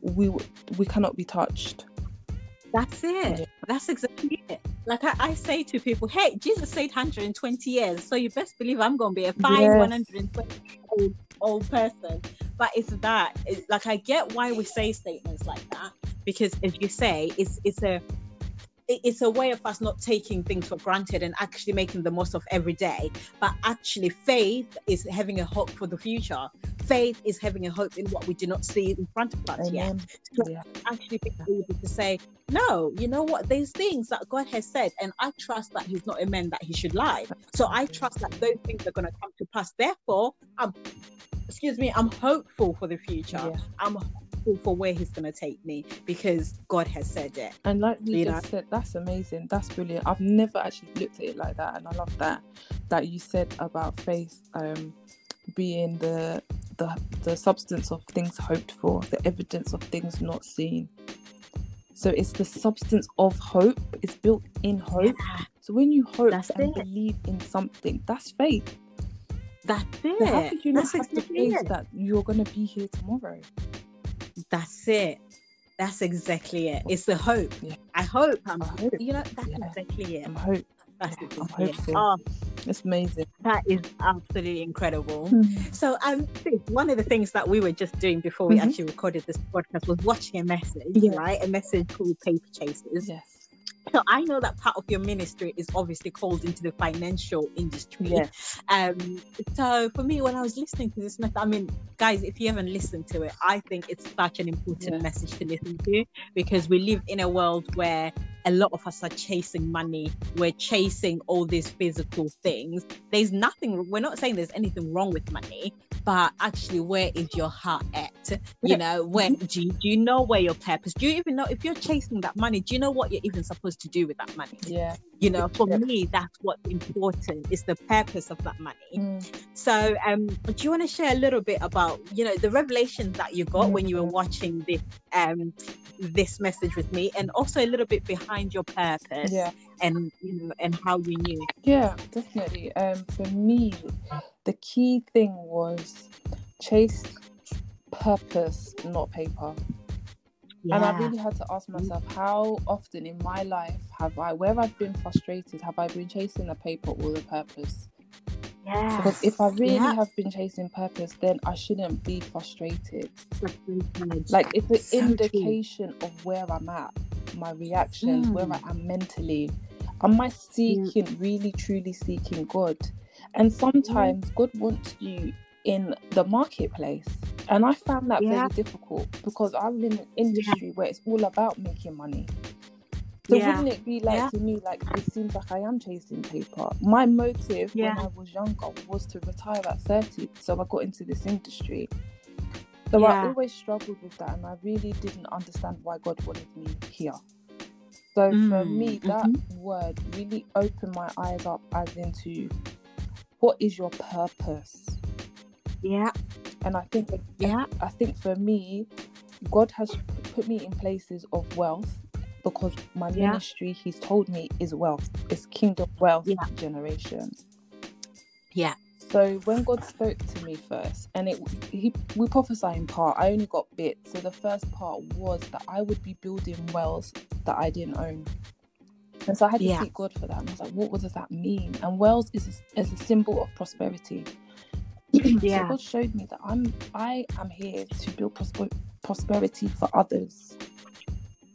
We we cannot be touched. That's it. That's exactly it. Like I, I say to people, hey, Jesus said 120 years, so you best believe I'm going to be a fine Yes. 120 old, old person. But it's that, it- like I get why we say statements like that because, as you say, it's it's a it's a way of us not taking things for granted and actually making the most of every day. But actually, faith is having a hope for the future. faith is having a hope in what we do not see in front of us Amen. yet. So Yeah. actually being able to say, no, you know what? There's things that God has said, and I trust that He's not a man that He should lie. So I trust that those things are going to come to pass. Therefore, I'm, excuse me, I'm hopeful for the future. Yeah. I'm hopeful for where He's going to take me because God has said it. And like you You just said, that's amazing. That's brilliant. I've never actually looked at it like that, and I love that that you said about faith um, being the the the substance of things hoped for, the evidence of things not seen. So it's the substance of hope. It's built in hope. So when you hope That's and it. believe in something, that's faith. That's it. So how could you not That's have the faith it. that you're gonna be here tomorrow? That's it. That's exactly it. It's the hope. Yeah. I hope. I'm, I hope. You know, that's Yeah. exactly it. I'm hope. That's I'm exactly it. hopeful. Oh, It's amazing. that is absolutely incredible. So, um, one of the things that we were just doing before we Mhm. actually recorded this podcast was watching a message, right? A message called Paper Chasers. Yes. So I know that part of your ministry is obviously called into the financial industry. Yes. Um, so for me, when I was listening to this message, I mean, guys, if you haven't listened to it, I think it's such an important Yes. message to listen to because we live in a world where a lot of us are chasing money. We're chasing all these physical things. There's nothing. We're not saying there's anything wrong with money, but actually, where is your heart at? You know, where mm-hmm. do you, do you know where your purpose? Do you even know if you're chasing that money? Do you know what you're even supposed to do with that money? Yeah. You know, for Yeah. me, that's what's important. Is the purpose of that money. Mm. So, um, do you want to share a little bit about you know the revelations that you got when you were Mhm. watching this um this message with me, and also a little bit behind your purpose Yeah. and you know and how you knew. Yeah, definitely. Um, for me, the key thing was chase purpose, not paper. And I really had to ask myself, how often in my life have I, where I've been frustrated, have I been chasing the paper or the purpose? yeah. Because if I really Yeah. have been chasing purpose, then I shouldn't be frustrated. like it's an So true. indication of where I'm at, my reactions, where Mm. I am mentally. Am I seeking, really truly seeking God? And sometimes God wants you in the marketplace. And I found that Yeah. very difficult because I'm in an industry where it's all about making money. So Yeah. wouldn't it be like Yeah. to me like it seems like I am chasing paper? My motive Yeah. when I was younger was to retire at 30, so I got into this industry. So I always struggled with that, and I really didn't understand why God wanted me here. So for Mm, me, that word really opened my eyes up as into what is your purpose. Yeah, And I think, yeah, I think for me, God has put me in places of wealth because my Yeah. ministry, He's told me, is wealth. is kingdom wealth Yeah. generation. yeah, So when God spoke to me first, and it he we prophesy in part. I only got bits. So the first part was that I would be building wells that I didn't own. And so I had to Yeah. seek God for that. And I was like, what, what does that mean? And wells is is a symbol of prosperity. Yeah. So God showed me that I'm I am here to build prosper, prosperity for others.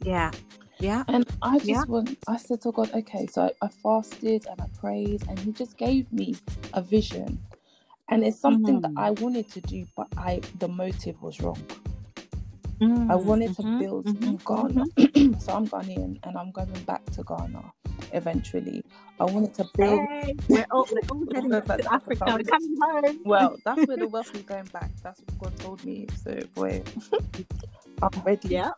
yeah, yeah, And I just Yeah. want, I said to God, okay, so I, I fasted and I prayed, and He just gave me a vision. And it's something that Mhm. I wanted to do, but I the motive was wrong. I Mm, wanted to mhm, build mhm, in Ghana. so I'm Ghanaian and I'm going back to Ghana eventually. I wanted to build. Hey, we're all, we're all heading to Africa. Africa. We're coming home. Well, that's where the wealth is going back. That's what God told me. So, boy, I'm ready. Yeah.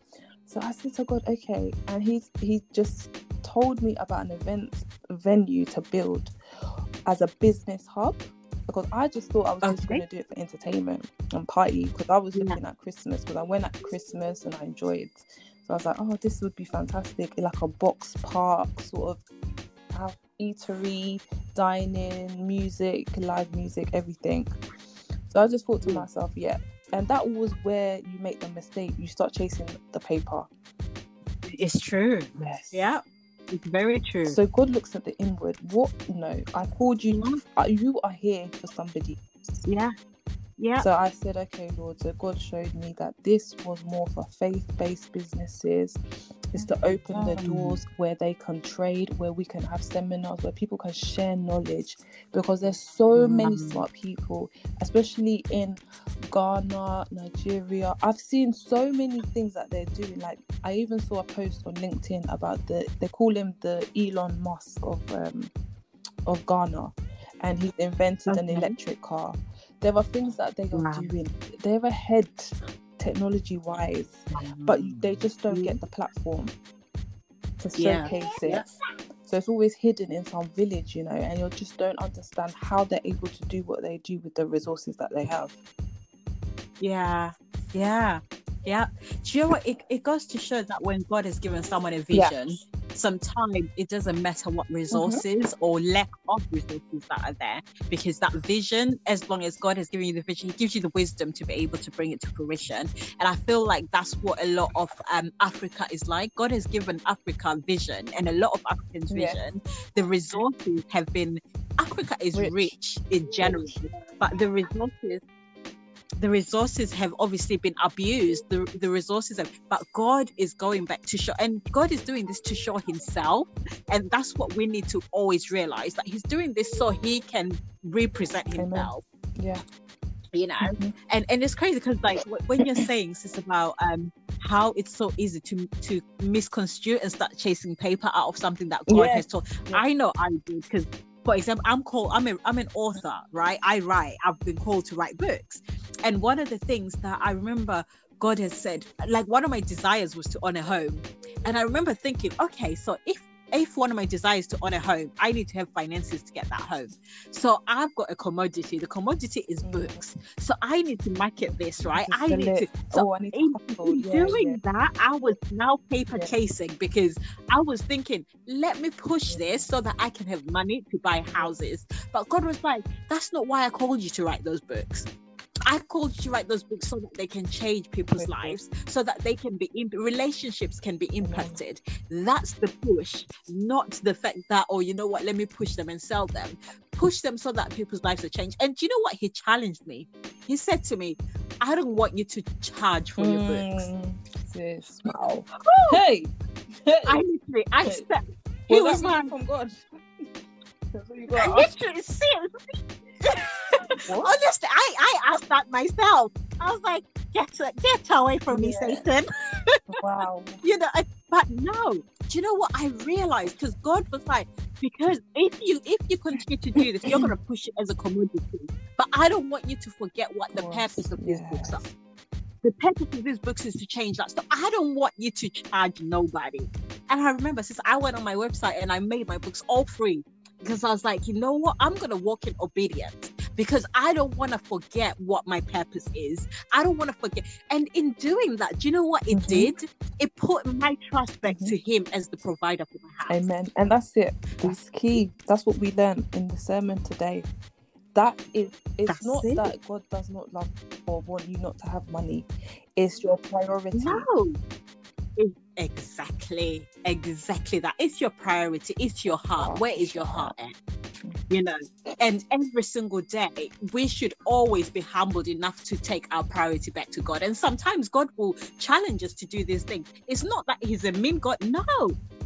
So I said to God, okay, and he's he just told me about an event venue to build as a business hub because I just thought I was just going to do it for entertainment and party because I was Yeah. looking at Christmas because I went at Christmas and I enjoyed. So I was like, oh, this would be fantastic, like a box park sort of have eatery, dining, music, live music, everything. So I just thought to Mm. myself, yeah. And that was where you make the mistake. You start chasing the paper. It's true. Yes. Yeah, it's very true. So God looks at the inward. What? No, I called you. Mhm. uh, You are here for somebody. yeah, Yeah. So I said, okay, Lord, so God showed me that this was more for faith based businesses. It's to open the doors where they can trade, where we can have seminars, where people can share knowledge. Because there's so many smart people, especially in Ghana, Nigeria. I've seen so many things that they're doing. Like I even saw a post on LinkedIn about the they call him the Elon Musk of um of Ghana, and he's invented an electric car. There are things that they are Wow. doing. They're ahead technology wise, mm. but they just don't get the platform to Yeah. showcase it. Yeah. So it's always hidden in some village, you know, and you just don't understand how they're able to do what they do with the resources that they have. Yeah, yeah, yeah. Do you know what? It, it goes to show that when God has given someone a Yeah. Sometimes it doesn't matter what resources or lack of resources that are there, because that vision, as long as God has given you the vision, He gives you the wisdom to be able to bring it to fruition. And I feel like that's what a lot of um, Africa is like. God has given Africa vision, and a lot of Africans' Yes. vision. The resources have been. Africa is Rich. rich in general, but the resources the resources have obviously been abused the, the resources have but god is going back to show and god is doing this to show himself and that's what we need to always realize that he's doing this so he can represent Amen. himself Yeah. you know Mhm. and and it's crazy because like when you're saying sis about um how it's so easy to to misconstrue and start chasing paper out of something that god has Yes. told Yes. I know I do because, for example, I'm called. I'm a, I'm an author, right? I write. I've been called to write books, and one of the things that I remember God has said, like one of my desires was to own a home, and I remember thinking, okay, so if if one of my desires to own a home, I need to have finances to get that home. So I've got a commodity. The commodity is books. So I need to market this, right? To oh, I need to. So oh, need in, to in Yeah, doing yeah. that, I was now paper Yeah. chasing because I was thinking, let me push this so that I can have money to buy houses. But God was like, that's not why I called you to write those books. I called you to write those books so that they can change people's lives, so that they can be in, relationships can be impacted. That's the push, not the fact that oh, you know what, let me push them and sell them. Push them so that people's lives are changed. And do you know what? He challenged me. He said to me, I don't want you to charge for your books. Mm, sis, wow. Hey, hey. I literally, I said, he was was like, from God? That's what you got I to ask. literally, seriously. What? Oh, Honestly, I, I asked that myself. I was like, get, get away from me, Satan. Wow. you know I- but no. Do you know what? I realized because god was like because if you if you continue to do this you're going to push it as a commodity. But i don't want you to forget what the purpose of these books are. The purpose of these books is to change that so i don't want you to charge nobody. And i remember since i went on my website and i made my books all free because i was like you know what? I'm going to walk in obedience because I don't want to forget what my purpose is. I don't want to forget. And in doing that, do you know what it Mhm. did? It put my trust back Mhm. to Him as the provider for my house. Amen. And that's it. That's key. That's what we learned in the sermon today. That is it's That's not it. that God does not love or want you not to have money. It's your priority. No. Exactly. Exactly that. It's your priority. It's your heart. Where is your heart at? You know, and every single day, we should always be humbled enough to take our priority back to God. And sometimes God will challenge us to do these things. It's not that He's a mean God. No,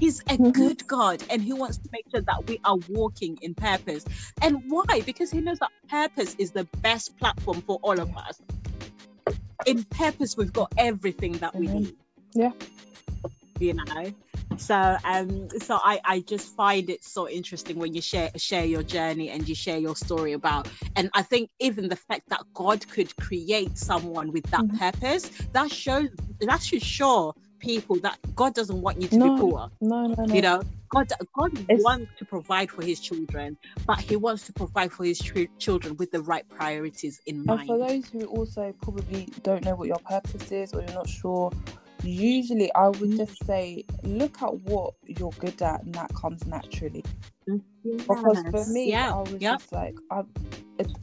He's a Mhm. good God, and He wants to make sure that we are walking in purpose. And why? Because He knows that purpose is the best platform for all of us. In purpose, we've got everything that we Amen. need. Yeah. You know. So um so I I just find it so interesting when you share share your journey and you share your story about and I think even the fact that God could create someone with that Mhm. purpose that shows that should show people that God doesn't want you to No. be poor No, no, no. you know god god It's- wants to provide for his children but he wants to provide for his ch- children with the right priorities in mind. And for those who also probably don't know what your purpose is or you're not sure, usually I would mm-hmm. just say look at what you're good at and that comes naturally. Because for me, yeah I was yeah just like, I'm,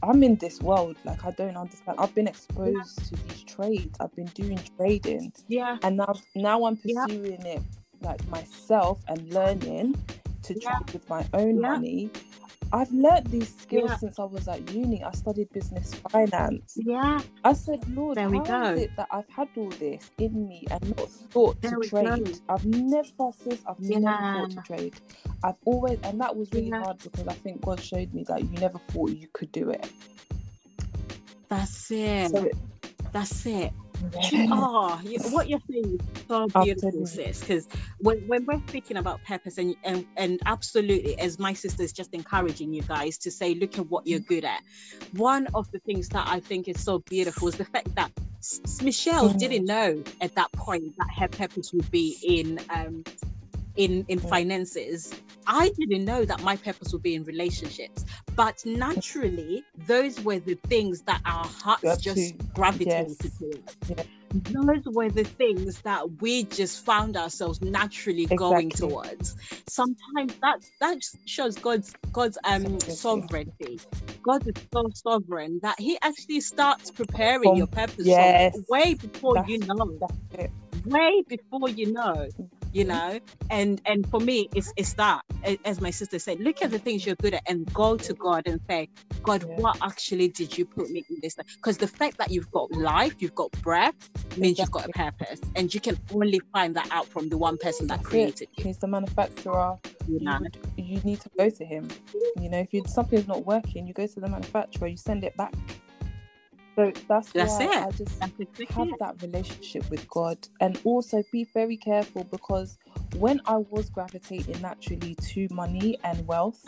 I'm in this world. Like, I don't understand. I've been exposed to these trades. I've been doing trading, yeah and now now I'm Yeah. pursuing it like myself and learning to Yeah. trade with my own Yeah. money. I've learned these skills Yeah. since I was at uni. I studied business finance. Yeah, I said, Lord, There we how is go. it that I've had all this in me and not thought There to we go. trade? I've never, sis, I've never thought to trade. I've always, and that was really Yeah. hard because I think God showed me that you never thought you could do it. that's it. So, it, That's it. Oh, you, what you're saying is so beautiful, sis. Because when, when we're speaking about purpose, and, and and absolutely, as my sister is just encouraging you guys to say, look at what you're good at. One of the things that I think is so beautiful is the fact that Michelle didn't know at that point that her purpose would be in um in in finances. I didn't know that my purpose would be in relationships, but naturally, those were the things that our hearts just gravitated Yes. towards. Yeah. Those were the things that we just found ourselves naturally going towards. Sometimes that that shows God's God's um Sovereignty. God is so sovereign that He actually starts preparing your purpose yes. way before That's- you know way before you know you Mm-hmm. know and and for me it's it's that as my sister said look at the things you're good at and go to god and say god Yeah. what actually did you put me in this because the fact that you've got life you've got breath means you've got a purpose and you can only find that out from the one person that That's it. created you He's the manufacturer. you You, know would- you need to go to him. You know, if you something's not working, you go to the manufacturer. You send it back. So that's, That's why it. I just that's have it. that relationship with God and also be very careful because when I was gravitating naturally to money and wealth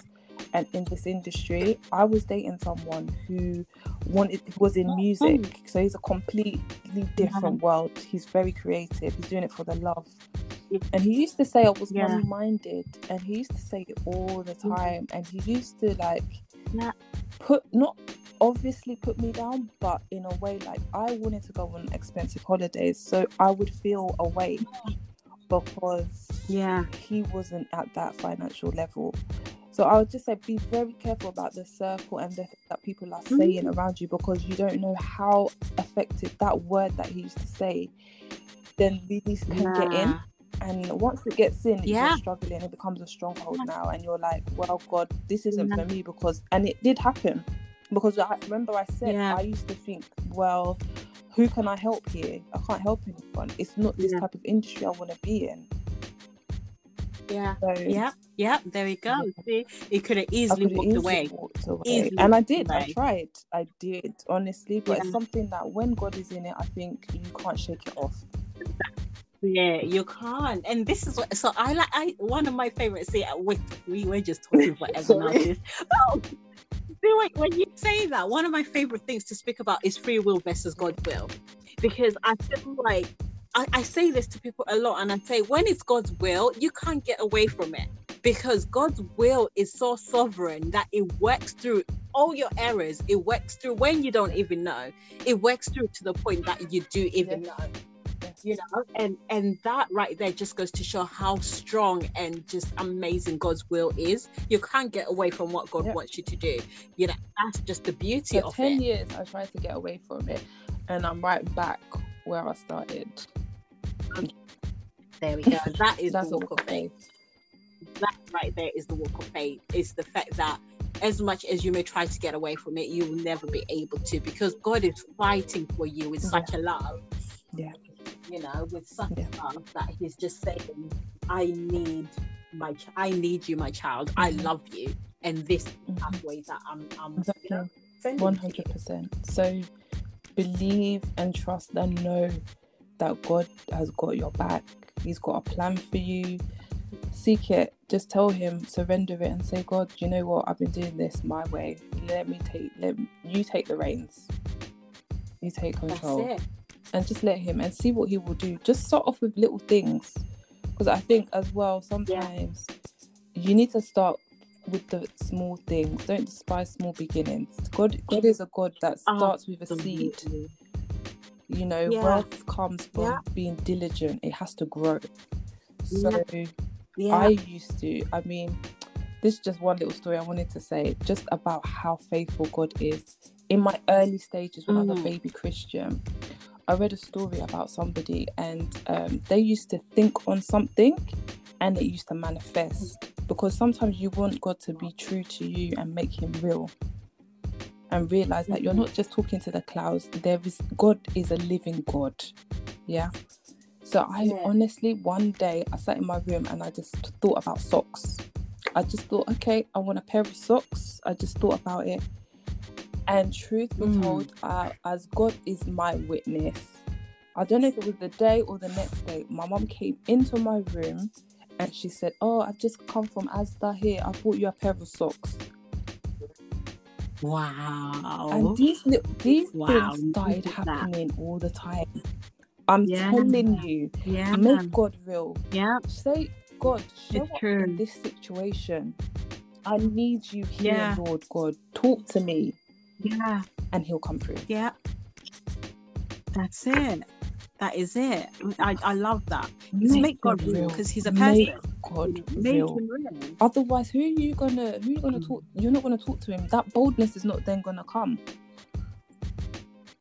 and in this industry, I was dating someone who wanted was in music. So he's a completely different world. He's very creative. He's doing it for the love. And he used to say I was Yeah. money minded and he used to say it all the Mhm. time and he used to like Yeah. put not obviously put me down, but in a way like I wanted to go on expensive holidays, so I would feel away because yeah he wasn't at that financial level. So I would just say be very careful about the circle and the things that people are Mm. saying around you because you don't know how effective that word that he used to say then these can get in and once it gets in Yeah. you're struggling it becomes a stronghold now and you're like well god this isn't Yeah. for me because and it did happen because i remember i said Yeah. i used to think well who can i help here i can't help anyone it's not this Yeah. type of industry i want to be in yeah so yeah yeah there we go Yeah. see it could have easily walked easily away walked away. Easily and I did. I tried. I did, honestly. But it's something that when God is in it, I think you can't shake it off. Yeah, you can't. And this is what. So I like. I one of my favorites. See, we we were just talking forever now. Sis. Oh, see, when, when you say that, one of my favorite things to speak about is free will versus God's will, because I feel like I, I say this to people a lot, and I say when it's God's will, you can't get away from it because God's will is so sovereign that it works through all your errors. It works through when you don't even know. It works through to the point that you do even know you know? And and that right there just goes to show how strong and just amazing god's will is. You can't get away from what god Yeah. wants you to do you know? That's just the beauty For of 10 it. years, I tried to get away from it, and I'm right back where I started. Um, there we go. That is That's the walk of faith. that right there is the walk of faith. It's the fact that as much as you may try to get away from it you will never be able to because god is fighting for you with such a love. Yeah. You know with such Yeah. love that he's just saying i need my ch- i need you my child i Mhm. love you and this Mhm. pathway that i'm, I'm Exactly. you know, sending One to hundred percent. So believe and trust and know that God has got your back. He's got a plan for you. Seek it. Just tell Him, surrender it, and say, God, you know what? I've been doing this my way. Let me take. Let you take the reins. You take that's control, it and just let Him and see what He will do. Just start off with little things, because I think as well sometimes you need to start with the small things. Don't despise small beginnings. God, God is a God that starts with a seed. You know, Yeah. wealth comes from Yeah. being diligent. It has to grow. So yeah I used to. I mean, this is just one little story I wanted to say, just about how faithful God is. In my early stages, when I was a Mhm. baby Christian, I read a story about somebody, and um, they used to think on something, and it used to manifest. because sometimes you want God to be true to you and make him real and realize that you're not just talking to the clouds there is God is a living God yeah so I Yeah. honestly one day I sat in my room and I just thought about socks I just thought okay I want a pair of socks I just thought about it and truth be Mm. told uh, as God is my witness I don't know if it was the day or the next day. My mom came into my room and she said, Oh, I've just come from Asda here. I bought you a pair of socks. Wow. And these li- these Wow, things started at that. happening all the time. I'm Yeah. telling you, yeah. make God real. Yeah. Say, God, show It's up true. in this situation. I need you here, Yeah. Lord God. Talk to me, Yeah. and He'll come through. Yeah. That's it. That is it. I, I love that. Just make, God real because he's a person. Make God Make real. him real. Otherwise, who are you gonna who are you gonna talk? You're not gonna talk to him. That boldness is not then gonna come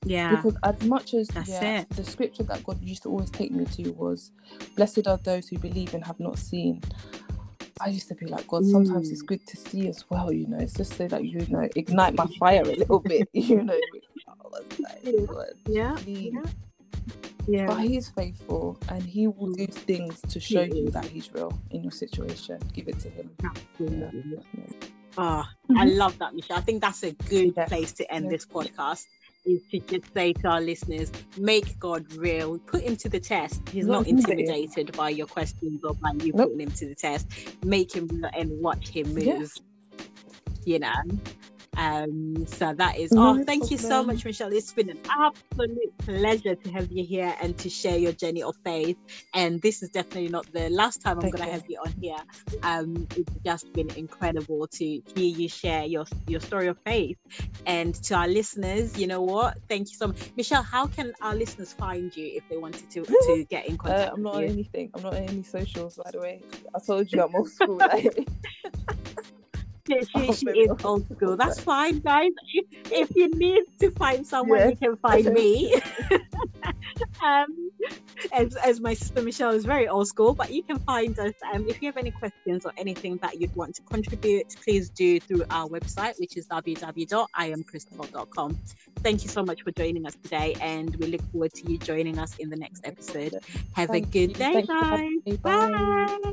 Yeah. because as much as yeah, the scripture that God used to always take me to was, "Blessed are those who believe and have not seen." I used to be like, God, sometimes Mm. it's good to see as well. You know, it's just so that you know ignite my fire a little bit. You know, like, Yeah. Yeah. Yeah. But He's faithful, and He will do things to show you that He's real in your situation. Give it to Him. Absolutely. Yeah. Ah, I love that, Michelle. I think that's a good Yes. place to end Yes. this podcast. Is to just say to our listeners, make God real, put him to the test. He's not Not intimidated by your questions or by you Nope. putting him to the test. Make him real and watch him move. You know. Um, so that is oh thank you so much, Michelle. It's been an absolute pleasure to have you here and to share your journey of faith. And this is definitely not the last time I'm Thank gonna you. have you on here. Um, it's just been incredible to hear you share your your story of faith. And to our listeners, you know what? Thank you so much, Michelle. How can our listeners find you if they wanted to to get in Uh, contact I'm not on anything. I'm not on any socials, by the way. I told you I'm old school. Like, She, she, Oh, she is old school. That's fine, guys. If, if you need to find someone, you can find me. um, as, as my sister Michelle is very old school, but you can find us. Um, if you have any questions or anything that you'd want to contribute, please do through our website, which is www.iamcrystal.com. Thank you so much for joining us today, and we look forward to you joining us in the next episode. Have Thank a good you. day, Thank guys. Bye. Bye.